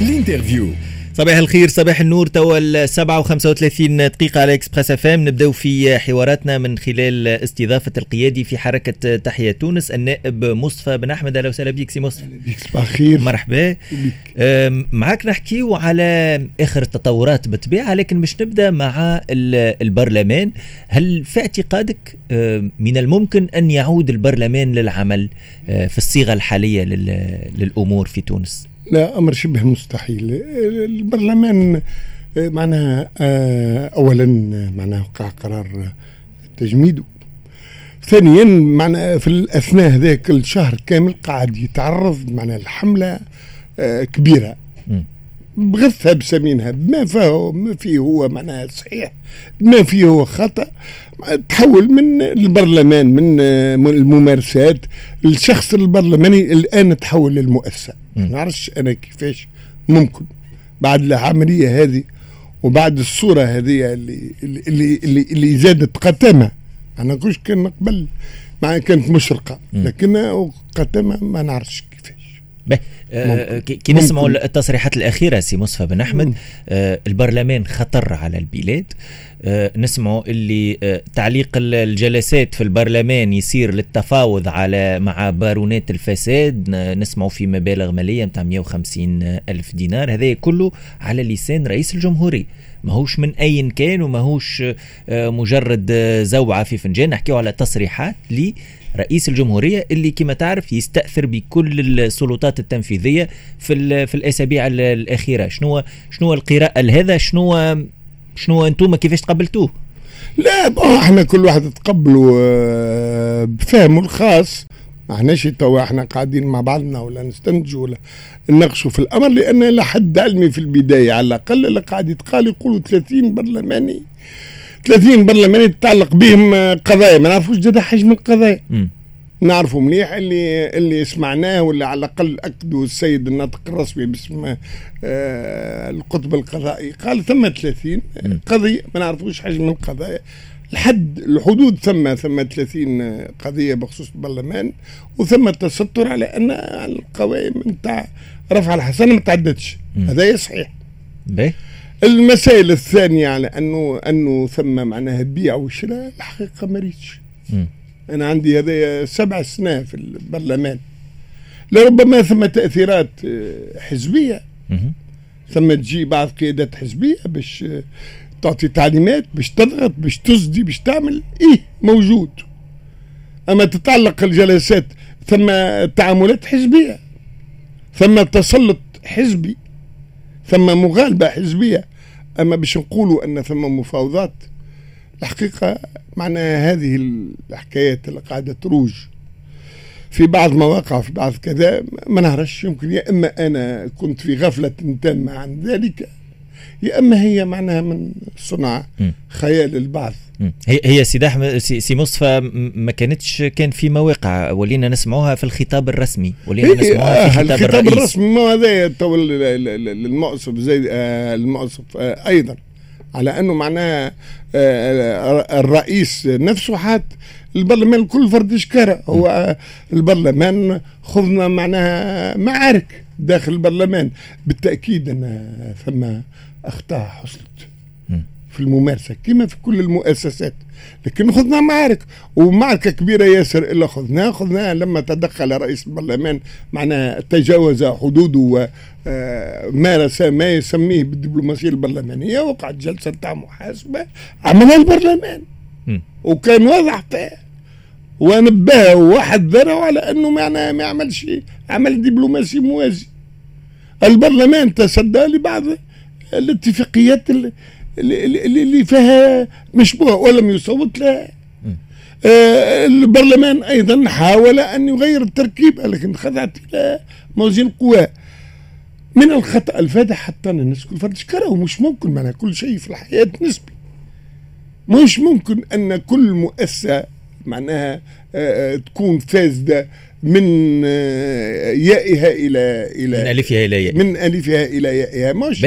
ال interview. صباح الخير صباح النور. توا السبعة وخمسة وثلاثين دقيقة على Express FM. نبدأو في حواراتنا من خلال استضافة القيادي في حركة تحيا تونس النائب مصطفى بن أحمد. أهلا وسهلا بك سي مصطفى. صباح الخير. مرحبا. معك نحكيو على آخر التطورات بالطبيعة لكن مش نبدأ مع البرلمان. هل في اعتقادك من الممكن أن يعود البرلمان للعمل في الصيغة الحالية للأمور في تونس؟ لا أمر شبه مستحيل. البرلمان معناها آه، اولا معناها وقع قرار تجميده. ثانيا معناها في الأثناء هذاك الشهر كامل قاعد يتعرض معناها الحمله آه، كبيرة. بغثها بسمينها. بما فيه ما فيه هو معناها صحيح. بما فيه هو خطأ. تحول من البرلمان من الممارسات الشخص البرلماني الآن تحول للمؤسسة. ما نعرفش أنا كيفاش. ممكن. بعد العملية هذه وبعد الصورة هذه اللي اللي اللي, اللي زادت قتامة. أنا كنت كان قبل مع كانت مشرقة. لكن قتامة ما نعرفش كي نسمعوا التصريحات الأخيرة سي مصطفى بن أحمد. آه البرلمان خطر على البلاد. آه نسمعوا اللي آه تعليق الجلسات في البرلمان يصير للتفاوض على مع بارونات الفساد. نسمعوا في مبالغ مالية نتاع 150 ألف دينار. هذا كله على لسان رئيس الجمهوريه ماهوش من أين كان وماهوش آه مجرد زوعة في فنجان. نحكيو على تصريحات لي رئيس الجمهورية اللي كما تعرف يستأثر بكل السلطات التنفيذية في في الأسابيع الأخيرة. شنو شنو القراءة لهذا؟ شنو شنو أنتم؟ كيفاش تقبلتوه؟ لا إحنا كل واحد تقبلوا آه، بفهمه الخاص. ما إحناش توا إحنا قاعدين مع بعضنا ولا نستنتجوا ولا نناقشوا في الأمر لأن لا حد علمي في البداية. على الأقل اللي قاعد يتقال يقولوا 30 برلماني. 30 برلماني تتعلق بهم قضايا. ما نعرفوش جدا حجم القضايا. نعرفوا مليح اللي اللي سمعناه ولا على الأقل اكدوا السيد الناطق الرسمي باسم آه القطب القضائي. قال ثم 30 قضية. ما نعرفوش حجم القضايا. الحد الحدود ثم ثم 30 قضية بخصوص البرلمان. وثم التستر على أن القوائم نتاع رفع الحسنه ما تعدتش. هذا صحيح. بيه المسائل الثانية على أنه أنه ثم معناها البيع والشراء الحقيقة ما ريتش. أنا عندي هذا سبع سنين في البرلمان. لربما ثم تأثيرات حزبية. ثم تجي بعض قيادات حزبية باش تعطي تعليمات باش تضغط باش تصدي باش تعمل. إيه موجود. أما تتعلق الجلسات ثم تعاملات حزبية ثم تسلط حزبي ثم مغالبة حزبية. أما باش نقولوا أن ثم مفاوضات الحقيقة معناها هذه الحكايات اللي قاعدة تروج في بعض مواقع في بعض كذا ما نعرفش يمكن يا إما أنا كنت في غفلة تامة عن ذلك يا إما هي معناها من صنع خيال البعض. هي هي سي سي مصطفى ما كانتش كان في مواقع ولينا نسمعوها في الخطاب الرسمي. ولينا نسمعوها في الخطاب, الخطاب الرسمي ما هذا تو المؤسف زي آه، المؤسف آه، أيضا. على أنه معناها آه، الرئيس نفسه حات البرلمان كل فرد شكرا هو البرلمان خذنا معناها معارك داخل البرلمان. بالتأكيد أن ثم أخطاء حصلت. في الممارسة كما في كل المؤسسات. لكن خذنا معارك ومعركة كبيرة ياسر إلا خذناها خذناها لما تدخل رئيس البرلمان معناها تجاوز حدوده ومارس ما يسميه بالدبلوماسية البرلمانية وقعت جلسة تاع محاسبة عملها البرلمان. وكان واضح فيها. ونبهه وحذره على أنه معناها ما يعملش عمل دبلوماسي موازي. البرلمان تصدى لبعض الاتفاقيات اللي, اللي, اللي فيها مشبوه ولم يصوت لها آه البرلمان أيضا حاول أن يغير التركيبه لكن خضعت إلى موازين القوى من الخطأ الفادح حتى الناس كل فرد شكره. ومش ممكن معناها كل شيء في الحياة نسبي. مش ممكن أن كل مؤسسة معناها آه, آه، تكون فاسدة من آه، يائها إلى إلى من ألفها إلى يائها من ألفها إلى يائها. ماهوش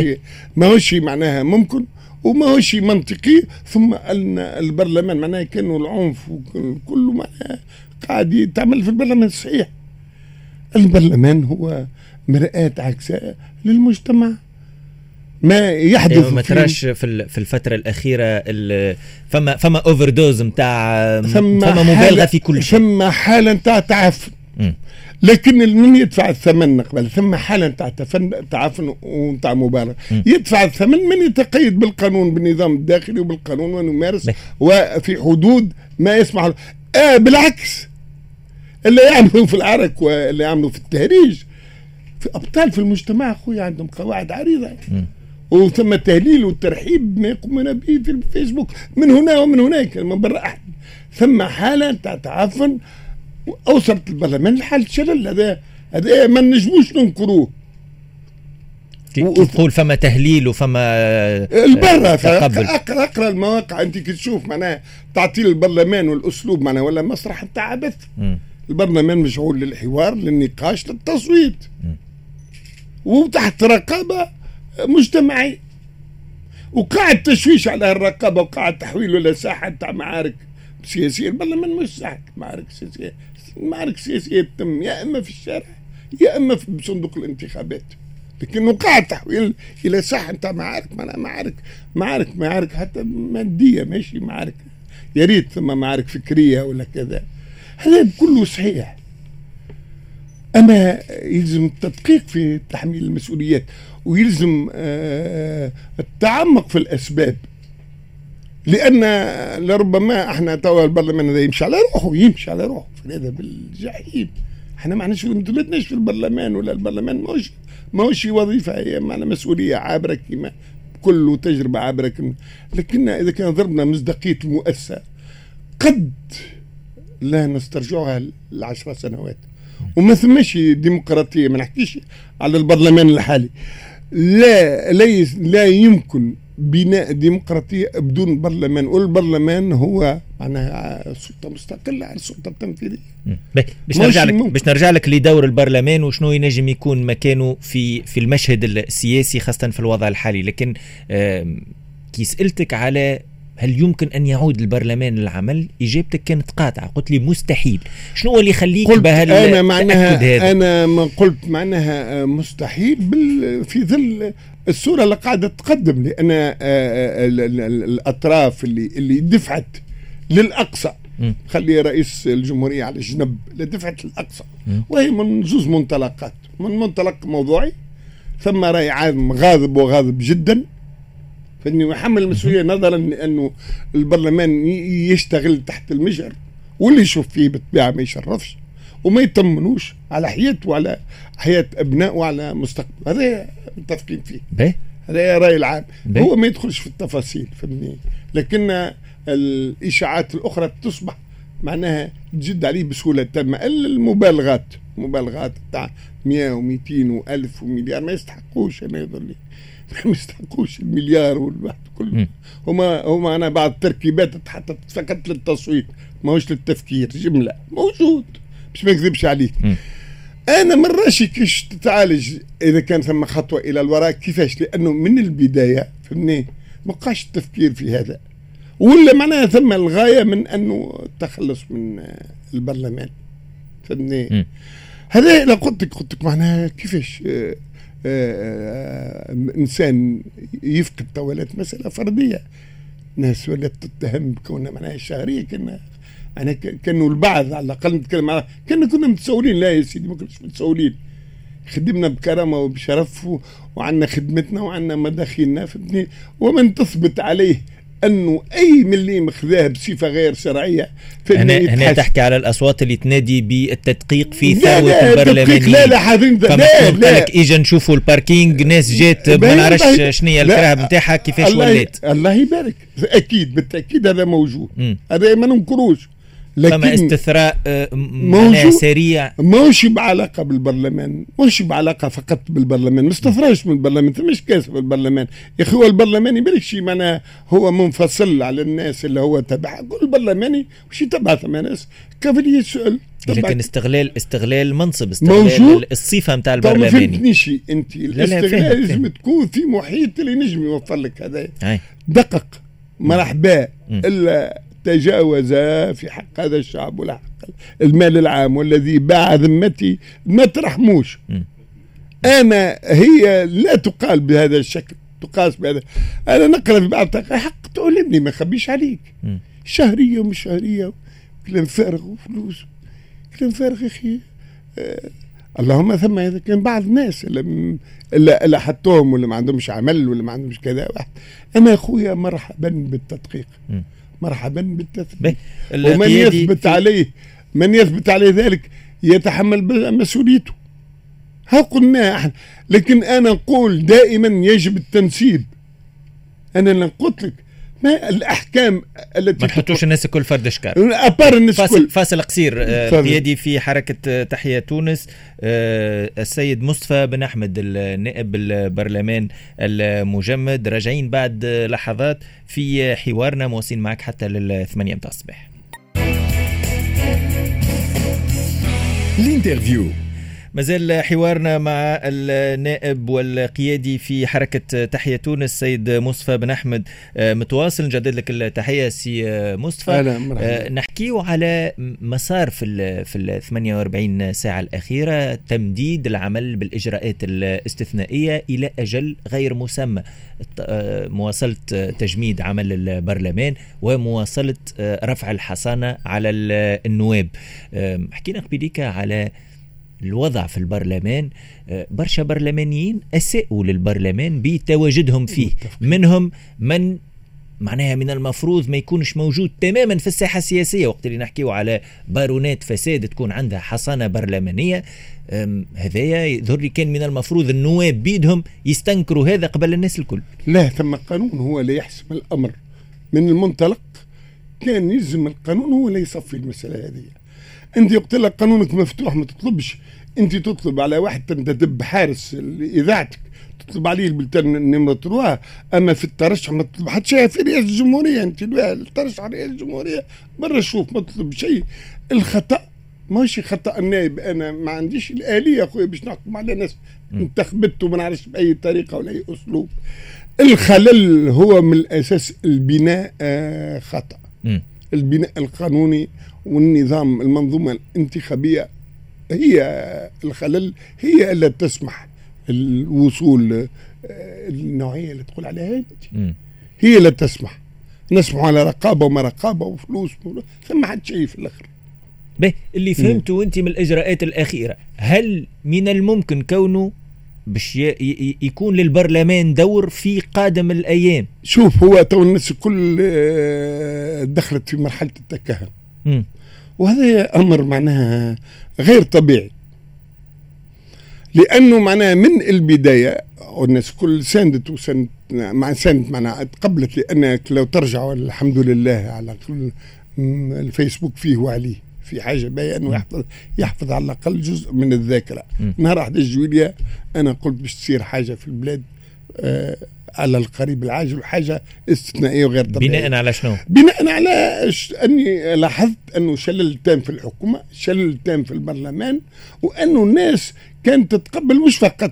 ماهوش معناها ممكن. وماهوش منطقي. ثم أن البرلمان معناها كانوا العنف وكله معناها قاعد تعمل في البرلمان صحيح. البرلمان هو مرآة عاكسة للمجتمع. ما يحدث أيوة ما تراش في في الفترة الأخيرة فما فما overdose نتاع فما مبالغة في كل شيء. ثم حالة نتاع تعفن لكن من يدفع الثمن قبل ثم حالة نتاع تعفن ونتاع مبالغة يدفع الثمن من يتقيد بالقانون بالنظام الداخلي وبالقانون ويمارس وفي حدود ما يسمح له. آه بالعكس. اللي يعملوا في العرك واللي يعملوا في التهريج في أبطال في المجتمع أخويا عندهم قواعد عريضة. وثم التهليل والترحيب ما يقومون به في الفيسبوك من هنا ومن هناك من برا أحد. ثم حاله تعفن اوصلت البرلمان لحاله شلل هذا هذا ما نجموش ننكروه تقول فما تهليل وفما البرا أقرأ أقرأ المواقع. أنت كي تشوف معناها تعطيل البرلمان والأسلوب معناها ولا مسرح نتاع عبث. البرلمان مشغول للحوار للنقاش للتصويت. وتحت رقابة مجتمعي. وقاعد تشويش على الرقابه وقاعد تحويل ولا ساحة تاع معارك سياسية. البرلمان مش ساحة معارك سياسية. المعارك السياسيه تتم يا إما في الشارع يا إما في صندوق الانتخابات. لكنه قاعد تحويل إلى ساحه نتاع معارك معناها معارك معارك معارك حتى مادية ماشي معارك يا ريت ثم معارك فكرية ولا كذا. هذا كله صحيح. أما يلزم التدقيق في تحميل المسؤوليات ويلزم آه، التعمق في الأسباب. لأن لربما إحنا توا البرلمان هذا يمشي على روحه يمشي على روحه. هذا بالجحيم. إحنا ما احناش ما في البرلمان ولا البرلمان ماهوش ماهوش وظيفة هي معنا مسؤولية عابرة كما كل تجربة عابرة لكن إذا كان ضربنا مصداقية المؤسسة قد لا نسترجعها لعشر سنوات. وما ثماش ديمقراطية ما نحكيش على البرلمان الحالي. لا ليس لا يمكن بناء ديمقراطية بدون برلمان والبرلمان هو معناها سلطة مستقلة عن السلطة التنفيذية. باش نرجع لك باش نرجع لك لدور البرلمان وشنو ينجم يكون مكانه في في المشهد السياسي خاصة في الوضع الحالي. لكن كي سألتك على هل يمكن أن يعود البرلمان للعمل؟ إجابتك كانت قاطعة، قلت لي مستحيل، شنو هو اللي يخليك قلت أنا معناها هذا؟ أنا ما قلت معناها مستحيل بال في ظل الصورة اللي قاعدة تقدم لأن آه، آه، الأطراف اللي اللي دفعت للأقصى. خلي رئيس الجمهورية على جنب دفعت للأقصى. وهي من زوز منطلقات من منطلق موضوعي ثم رأي عام غاضب وغاضب جدا. فانه يحمل المسؤولية نظرا لأنه البرلمان يشتغل تحت المجهر واللي يشوف فيه بالطبيعة ما يشرفش وما يطمنوش على حياته وعلى حياة أبنائه وعلى مستقبل هذا متفقين فيه. بيه هذا رأي العام. بيه؟ هو ما يدخلش في التفاصيل فهمني لكن الإشاعات الأخرى تصبح معناها تجد عليه بسهولة تامة. الا المبالغات مبالغات تاع 100 و200 و1000 ومليار ما يستحقوش أنا يظل ما يستحقوش المليار والواحد كله. هما هما أنا بعض التركيبات تحطت فقط للتصويت ماهوش للتفكير جملة موجود باش ما نكذبش عليك. م. أنا من راشي كيش تتعالج إذا كان ثم خطوة إلى الوراء كيفاش؟ لأنه من البداية فهمني؟ ما بقاش التفكير في هذا. ولا معناها ثم الغاية من أنه التخلص من البرلمان. فهمني؟ هذا قلت لك قلت لك معناها كيفاش؟ آه، إنسان يفقد طوالات مسألة فردية. ناس ولات تتهم بكونها معناها شهرية كنا أنا كانوا البعض على الأقل نتكلم على كنا كنا متسولين. لا يا سيدي ما كناش متسولين. خدمنا بكرامة وبشرف وعندنا خدمتنا وعندنا مداخلنا فهمتني؟ ومن تثبت عليه أنه أي مليم خذاه بصفه غير شرعية هنا هنا تحكي على الأصوات اللي تنادي بالتدقيق في ثروة البرلمانيين. لا لا حاضرين لا لا. لا لك إجا نشوفوا الباركينج ناس جات ما نعرفش شنو هي الكرهب نتاعها كيفاش ولات. الله يبارك. أكيد بالتأكيد هذا موجود. هذا ما ننكروش. لكن فما استثراء آه، معناها سريع. ماهوش بعلاقة بالبرلمان ماهوش بعلاقة فقط بالبرلمان ما استثراش من البرلمان مش كاسب البرلمان يا أخي هو البرلماني بالك شيء معناها هو منفصل على الناس اللي هو تبع. كل البرلماني وش تبع ثم ناس كيف يسأل لكن استغلال استغلال المنصب استغلال موجود. الصفة نتاع البرلماني ما فهمتنيش أنت. الاستغلال لازم تكون في محيط اللي نجم يوفر لك هذا. دقق. مرحبا الا تجاوز في حق هذا الشعب ولا حق المال العام والذي باع ذمتي ما ترحموش. أنا هي لا تقال بهذا الشكل تقاس بهذا. أنا نقرأ في بعض حق تؤلمني ما نخبيش عليك. شهرية ومش شهرية كلام فارغ وفلوس. كلام فارغ يا أخي. آه اللهم ثم إذا كان بعض الناس اللي الا حطوهم ولا ما عندهمش عمل ولا ما عندهمش كذا واحد. أنا أخويا مرحبا بالتدقيق. مرحبا بالتثبيت. ومن يثبت عليه من يثبت عليه ذلك يتحمل مسؤوليته. ها قلنا إحنا. لكن أنا نقول دائما يجب التنسيب. أنا قلت لك ما الأحكام التي ما تحطوش الناس الكل فرد إشكال. أبار الناس فاصل الكل. فاصل قصير آه، قيادي في حركة تحيا تونس آه، السيد مصطفى بن أحمد النائب البرلمان المجمد. راجعين بعد لحظات في حوارنا مواصلين معك حتى للثمانية متاع الصباح. ال interview مازال حوارنا مع النائب والقيادي في حركة تحية تونس سيد مصطفى بن أحمد. آه، متواصل نجدد لك التحية سي مصطفى. أهلا نحكيو على مسار في ال في ال 48 ساعة الأخيرة تمديد العمل بالإجراءات الاستثنائية إلى أجل غير مسمى. آه، مواصلة تجميد عمل البرلمان ومواصلة آه، رفع الحصانة على النواب. حكينا قبيليك على الوضع في البرلمان آه، برشا برلمانيين أساءوا للبرلمان بتواجدهم فيه. منهم من معناها من المفروض ما يكونش موجود تماما في الساحة السياسية. وقت اللي نحكيو على بارونات فساد تكون عندها حصانة برلمانية هذايا يظهر لي كان من المفروض النواب بيدهم يستنكروا هذا قبل الناس الكل. لا ثم قانون هو اللي يحسم الأمر. من المنطلق كان يلزم القانون هو اللي يصفي المسألة هذه. انت قلت لك قانونك مفتوح ما تطلبش. انت تطلب على واحد تنتدب حارس اذاعتك تطلب عليه البلتان نمرة تروا أما في الترشح ما تطلب حتى شيء في رئاسة الجمهورية انت الترشح رئاسة الجمهورية برا شوف ما تطلب شيء. الخطأ ماشي خطأ النائب أنا ما عنديش الآلية أخويا باش نحكم على ناس انتخبت وما نعرفش بأي طريقة ولا أي أسلوب. الخلل هو من الأساس البناء خطأ. البناء القانوني والنظام المنظومة الانتخابية هي الخلل هي الا تسمح الوصول آه، النوعية اللي تقول عليها أنت. هي لا تسمح. نسمح على رقابة وما رقابة وفلوس ثم حد شيء في الآخر. به اللي فهمته أنت من الإجراءات الأخيرة هل من الممكن كونه باش يكون للبرلمان دور في قادم الأيام؟ شوف هو تو الناس الكل آه، دخلت في مرحلة التكهن. وهذا أمر معناها غير طبيعي. لأنه معناها من البداية والناس كل ساندت وساندت مع ساندت معناها تقبلت لأنك لو ترجعوا الحمد لله على كل الفيسبوك فيه وعليه في حاجة باهيه انه يحفظ يحفظ على الأقل جزء من الذاكرة. نهار 11 جويلية أنا قلت باش تصير حاجة في البلاد آه على القريب العاجل حاجة استثنائية وغير طبيعية بناء على شنو؟ بناء على أني لاحظت أنه شلل تام في الحكومة، شلل تام في البرلمان وأنه الناس كانت تتقبل مش فقط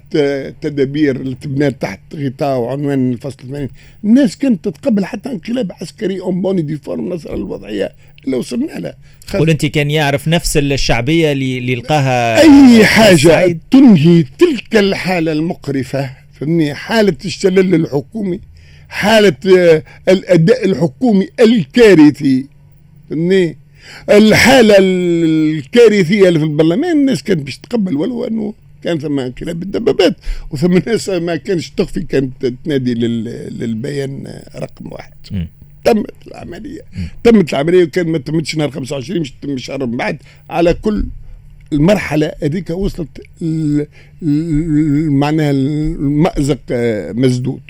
تدابير اللي تبنى تحت غطاء وعنوان الفصل الثاني، الناس كانت تتقبل حتى انقلاب عسكري en bonne et due forme نظرا الوضعية اللي وصلنا لها. قول انت كان يعرف نفس الشعبية اللي, اللي لقاها أي حاجة تنهي تلك الحالة المقرفة فهمني حالة الشلل الحكومي حالة آه، الأداء الحكومي الكارثي فهمني الحالة الكارثية اللي في البرلمان الناس كانت باش تقبل ولو أنه كان ثم كلاب الدبابات وثم ناس ما كانش تخفي كانت تنادي للبيان رقم واحد م. تمت العملية م. تمت العملية وكان ما تمتش نهار 25 مش تم شهر بعد على كل المرحلة هذيك وصلت معناها المأزق آه، مسدود.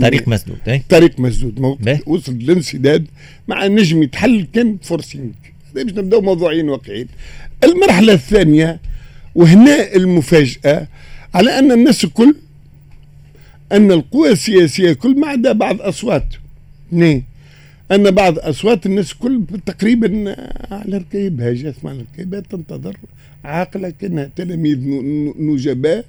طريق مسدود اي طريق مسدود. وصل للانسداد مع نجم يتحل كان فورسينج باش نبداو موضوعين واقعيين. المرحلة الثانية وهنا المفاجأة على أن الناس الكل أن القوى السياسية كل ما عدا بعض أصوات. ني ان بعض أصوات الناس كل تقريبا على ركيبها جاثمه على ركيبها تنتظر عاقلة كأنها تلاميذ نجباء.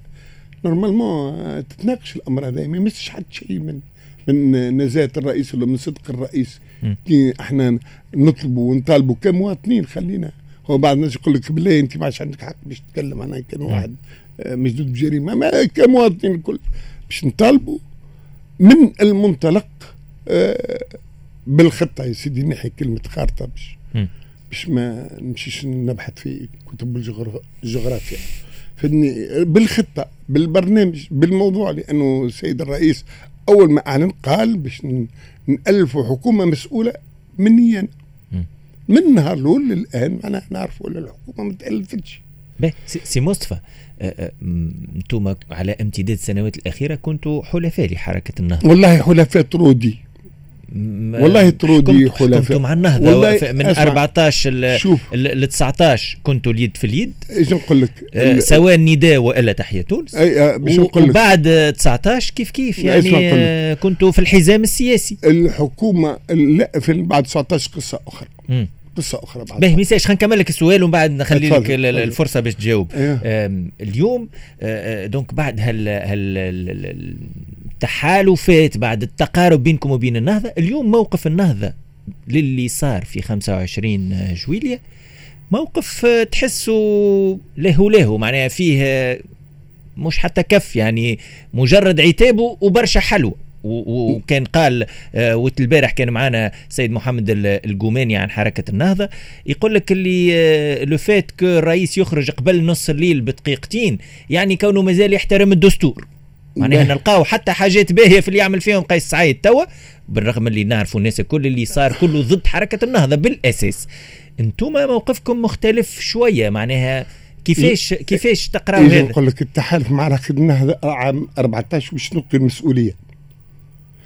نورمالمون تتناقش الأمر هذا ما يمسش حد شيء من من نزاهة الرئيس ولا من صدق الرئيس. كي إحنا نطلبوا ونطالبوا كمواطنين خلينا. هو بعض الناس يقول لك بالله أنت ما عندك حق باش تتكلم أنا كان واحد آه، مجدود بجريمة. ما كمواطنين الكل. باش نطالبوا من المنطلق آه، بالخطة يا سيدي نحي كلمة خارطة باش باش ما نمشيش نبحث في كتب الجغرافيا. فدني بالخطة بالبرنامج بالموضوع لأنه السيد الرئيس أول ما أعلن قال باش نالفوا حكومة مسؤولة مني أنا. من النهار الأول للآن أنا نعرف ولا الحكومة ما تألفتش. سي مصطفى أنتم على امتداد السنوات الأخيرة كنتوا حلفاء لحركة النهضه والله حلفاء طرودي والله طرودي حلفاء مع النهضة والله من 14 ل 19 كنتوا اليد في اليد. إيش نقول لك؟ آه سواء النداء وإلا تحية تونس. أي آه نقول لك. وبعد 19 كيف كيف؟ يعني آه كنتوا في الحزام السياسي. الحكومة لا في بعد 19 قصة أخرى. م. قصة أخرى بعد باهي ميساج خلينا نكمل لك السؤال ومن بعد نخلي لك الفرصة باش تجاوب. أيه. اليوم دونك بعد هال هال التحالفات بعد التقارب بينكم وبين النهضة. اليوم موقف النهضة للي صار في 25 جويلية. موقف تحسه له له معناها فيه مش حتى كف يعني مجرد عتابه وبرشا حلوة وكان قال آه، وقت البارح كان معنا سيد محمد الجوماني عن حركة النهضة. يقول لك اللي آه، لو فات كو الرئيس يخرج قبل نص الليل بدقيقتين يعني كونه مازال يحترم الدستور. معناها نلقاو حتى حاجات باهية في اللي يعمل فيهم قيس سعيد توا بالرغم اللي نعرفوا الناس الكل اللي صار كله ضد حركة النهضة بالأساس أنتم موقفكم مختلف شوية معناها كيفاش كيفاش تقراو هذا؟ نقول لك التحالف مع حركه النهضة عام 14 باش نلقي المسؤوليه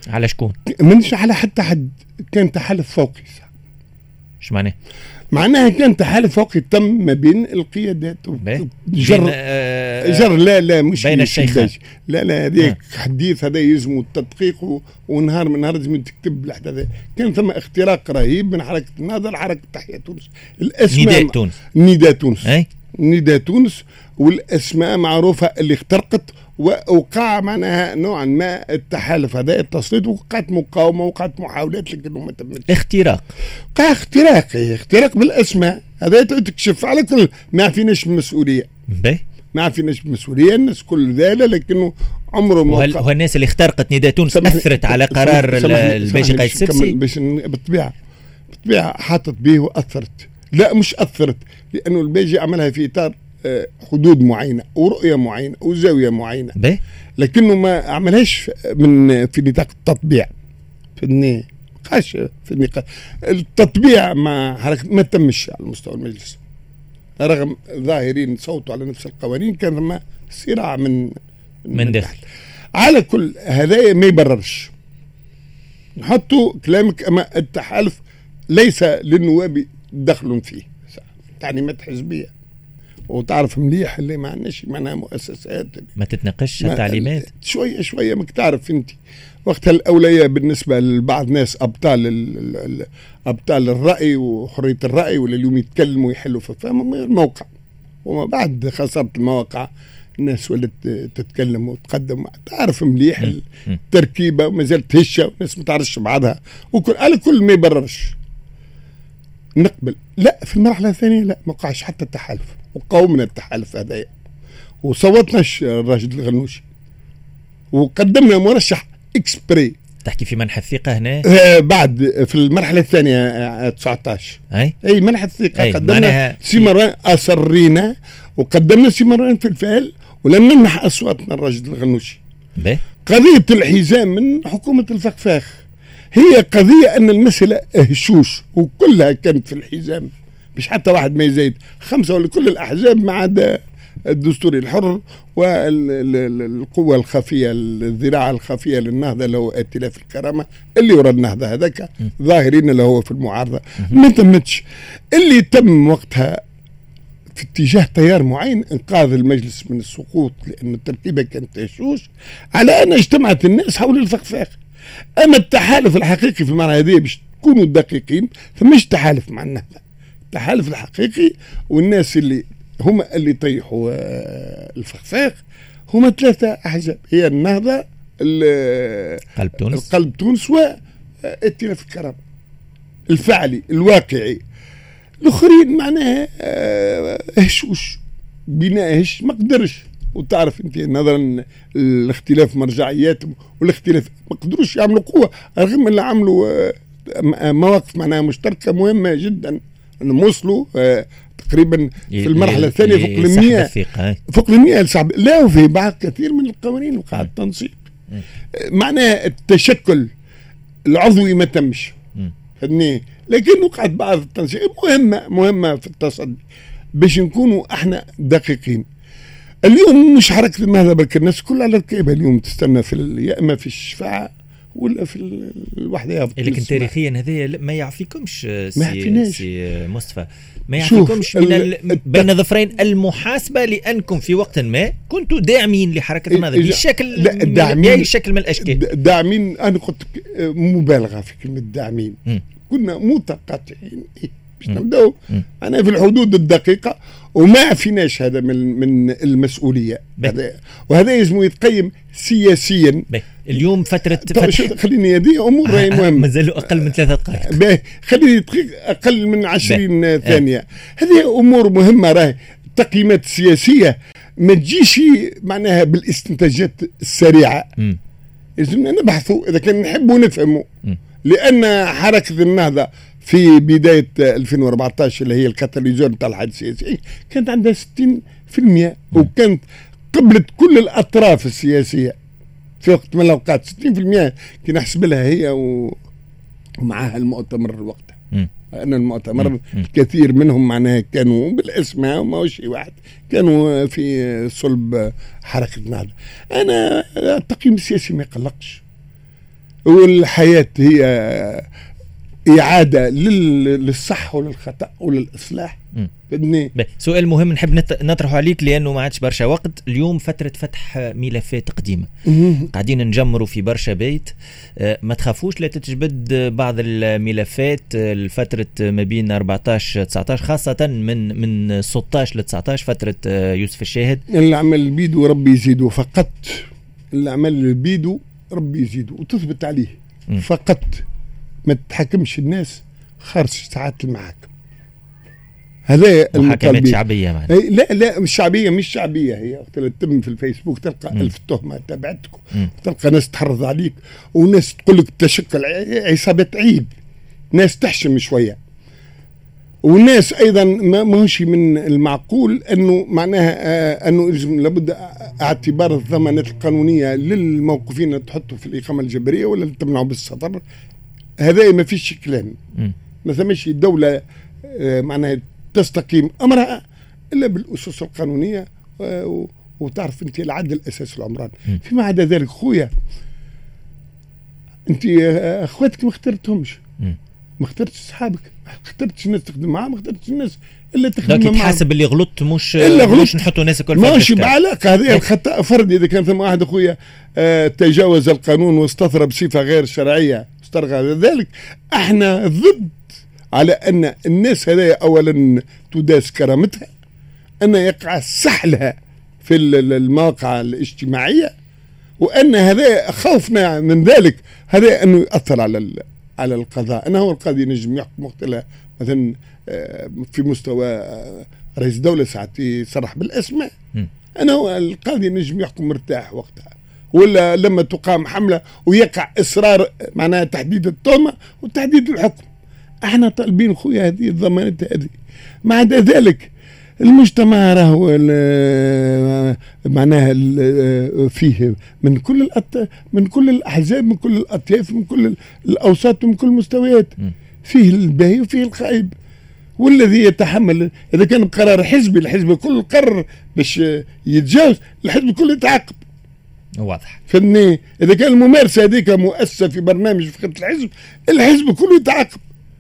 على شكون؟ منش على حتى حد كان تحالف فوقي إيش معناه؟ معناها كان تحالف فوقي تم ما بين القيادات جر آه جر لا لا مش بين الشيخين لا لا هذاك آه. حديث هذا يلزم التدقيق ونهار من نهار لازم تكتب الاحداث كان ثم اختراق رهيب من حركة النهضه لحركه تحيا تونس. الأسماء نداء تونس. نداء تونس. نداء تونس والأسماء معروفة اللي اخترقت ووقع معناها نوعا ما التحالف. هذا التصويت وقعت مقاومة وقعت محاولات لكنه ما تمتش اختراق. وقع اختراق اختراق بالأسماء. هذا تكشف على كل ما فيناش مسؤوليه به ما فيناش مسؤوليه الناس كل ذلك لكنه عمره ما وهل هو الناس اللي اخترقت نداء تونس أثرت على قرار الباشي قايس السبسي باش بالطبيعة. بالطبيعة حاطت به وأثرت. لا مش أثرت. لأنه البيجي عملها في إطار حدود معينة ورؤية معينة وزاوية معينة. بيه؟ لكنه ما عملهاش من في نطاق التطبيع. في قاش في النقاش. التطبيع مع حركه ما تمش على مستوى المجلس. رغم ظاهرين صوتوا على نفس القوانين كان ما صراع من من, من داخل. على كل هذا ما يبررش. نحطوا كلامك اما التحالف ليس للنواب دخل فيه. تعليمات حزبيه وتعرف مليح اللي ما عندناش معناها مؤسسات. ما تتناقش التعليمات شوية شوية ماك تعرف أنت. وقتها الاولويه بالنسبة لبعض ناس أبطال أبطال الرأي وحرية الرأي ولا اليوم يتكلموا ويحلوا في فهم الموقع وما بعد خسرت المواقع الناس ولات تتكلم وتقدم. تعرف مليح التركيبة وما زالت هشه والناس ما تعرفش بعضها. وكل على كل ما يبررش. نقبل. لا في المرحلة الثانية لا ما وقعش حتى التحالف. وقاومنا التحالف هذايا. وصوتنا لراشد الغنوشي. وقدمنا مرشح exprès. تحكي في منح الثقة هنا؟ آه بعد في المرحلة الثانية آه 19 أي؟ أي منح الثقة. أي قدمنا سي مروان أصرينا وقدمنا سي مروان في الفعل. ولم نمنح أصواتنا الرجل الغنوشي. بيه؟ قضية الحزام من حكومة الفخفاخ. هي قضية أن المسألة هشوش وكلها كانت في الحزام. مش حتى واحد ما يزيد خمسة ولا كل الأحزاب ما عدا الدستوري الحر والقوة الخفية الذراع الخفية للنهضة اللي هو ائتلاف الكرامة اللي ورا النهضة هذاك ظاهرين اللي هو في المعارضة. ما تمتش. اللي تم وقتها في اتجاه تيار معين إنقاذ المجلس من السقوط لأن التركيبة كانت تشوش على أن اجتمعت الناس حول الفخفاخ. أما التحالف الحقيقي في المرة هذه باش تكونوا دقيقين فمش تحالف مع النهضة التحالف الحقيقي والناس اللي هم اللي طيحوا آه، الفخفاخ هم ثلاثة أحزاب. هي النهضة قلب تونس. قلب تونس وائتلاف الكرم. الفعلي الواقعي. الآخرين معناها آه، هشوش. بناء هش ما قدرش. وتعرف انت نظرا الاختلاف مرجعياتهم والاختلاف ما قدروش يعملوا قوة رغم اللي عملوا آه، مواقف معناها مشتركة مهمة جدا. انهم وصلوا آه، تقريبا في المرحلة الثانية فوق ال 100 فوق ال 100 الشعب لا وفي بعض كثير من القوانين وقع التنسيق معناها التشكل العضوي ما تمش. فهمني؟ لكن وقعت بعض التنسيق مهمة مهمة في التصدي. باش نكونوا إحنا دقيقين. اليوم مش حركة النهضة بل الناس كلها على الكيبه اليوم تستنى في يا إما في الشفاعه ولا في الوحده لكن تاريخيا هذا ما يعفيكمش ما يعفيناش. سي مصطفى. ما يعفيكمش من بين ظفرين المحاسبة لأنكم في وقت ما كنتوا داعمين لحركة النهضة بشكل لا داعمين بأي شكل من الأشكال. داعمين أنا قلت مبالغة في كلمة داعمين. كنا متقاطعين باش نبداو أنا في الحدود الدقيقة وما عفيناش هذا من من المسؤولية. هذا وهذا يجب يتقيم سياسيا. بي. اليوم فترة طيب خليني هذه أمور راهي مهمة. مازالوا أقل من ثلاثة دقائق. باهي خليني أقل من 20 ثانية. هذه أمور مهمة راهي. التقييمات السياسية ما تجيش معناها بالاستنتاجات السريعة. لازمنا نبحثوا إذا كان نحبوا نفهموا. لأن حركة النهضة في بداية 2014 اللي هي الكاتاليزور نتاع الحد السياسي كانت عندها 60% وكانت قبلت كل الأطراف السياسية. في وقت من الأوقات 60% كي نحسب لها هي ومعها المؤتمر وقتها أن المؤتمر كثير منهم معناها كانوا بالأسماء وما شيء واحد كانوا في صلب حركة النهضة أنا التقييم السياسي ما يقلقش. والحياة هي إعادة للصح وللخطأ وللإصلاح. سؤال مهم نحب نطرحه عليك لأنه ما عادش برشا وقت. اليوم فترة فتح ملفات قديمة. قاعدين نجمروا في برشا بيت. آه، ما تخافوش لا تتجبد بعض الملفات. الفترة ما بين 14 19 خاصة من من 16 ل 19 فترة آه، يوسف الشاهد. اللي عمل البيدو ربي يزيدو فقط. اللي عمل البيدو ربي يزيدو وتثبت عليه فقط. ما تحكمش الناس خارج ساعات المحاكم هذا محاكمات شعبية معنا. لا لا مش شعبية مش شعبية هي. وقت تم في الفيسبوك تلقى م. ألف تهمة تبعتك تلقى ناس تحرض عليك وناس تقول لك تشكل عصابة عيب. ناس تحشم شوية. وناس أيضا ما ماهوش من المعقول أنه معناها آه أنه لابد اعتبار الضمانات القانونية للموقوفين تحطوا في الإقامة الجبرية ولا تمنعوا بالسفر هذا ما فيش كلام. ما ثمش دولة آه، معناها تستقيم أمرها إلا بالأسس القانونية آه، وتعرف أنت العدل أساس العمران. فيما عدا ذلك خويا أنت آه، أخواتك ما اخترتهمش. ما اخترتش أصحابك ما اخترتش الناس تخدم معاهم ما اخترتش الناس إلا تخدم معاهم. تحاسب اللي غلطت مش إلا غلطت. مش نحطوا الناس الكل ماشي بعلاقه هذه الخطأ فردي إذا كان ثم واحد أخويا تجاوز القانون واستثرى بصفة غير شرعية استرغى ذلك. إحنا ضد على أن الناس هذه اولا تداس كرامتها أن يقع سحلها في المواقع الاجتماعية وأن هذا خوفنا من ذلك هذا انه ياثر على على القضاء. انه هو القاضي نجم يحكم وقت مثلا آه، في مستوى آه، رئيس الدولة ساعات يصرح بالأسماء. أنا هو القاضي نجم يحكم مرتاح وقتها. ولا لما تقام حملة ويقع إصرار معناها تحديد التهمة وتحديد الحكم. إحنا طالبين خويا هذه الضمانات هذه. عدا ذلك المجتمع راهو معناها فيه من كل الأط... من كل الأحزاب من كل الأطياف من كل الأوساط ومن كل المستويات. فيه الباهي وفيه الخايب والذي يتحمل إذا كان قرار حزبي الحزب كل قرر باش يتجاوز الحزب كله يتعاقب. واضح. فني إذا كان الممارسه هذيك مؤسسة في برنامج في خطه الحزب الحزب كله يتعاقب.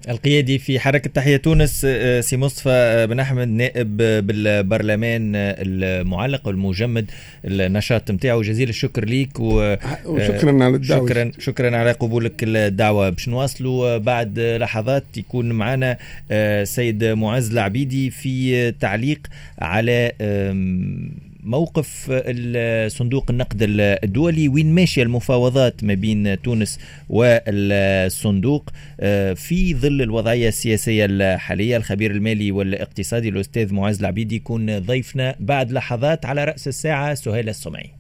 القيادي في حركة تحية تونس آه، سي مصطفى آه، بن أحمد نائب بالبرلمان آه، المعلق والمجمد النشاط نتاعو جزيل الشكر ليك وشكرا على الدعوة. شكرا شكرا على قبولك الدعوة باش نواصلوا بعد لحظات يكون معنا سيد معز العبيدي في تعليق على موقف صندوق النقد الدولي وين ماشية المفاوضات ما بين تونس والصندوق في ظل الوضعية السياسية الحالية الخبير المالي والاقتصادي الأستاذ معز العبيدي يكون ضيفنا بعد لحظات على رأس الساعة سهيل السمعي.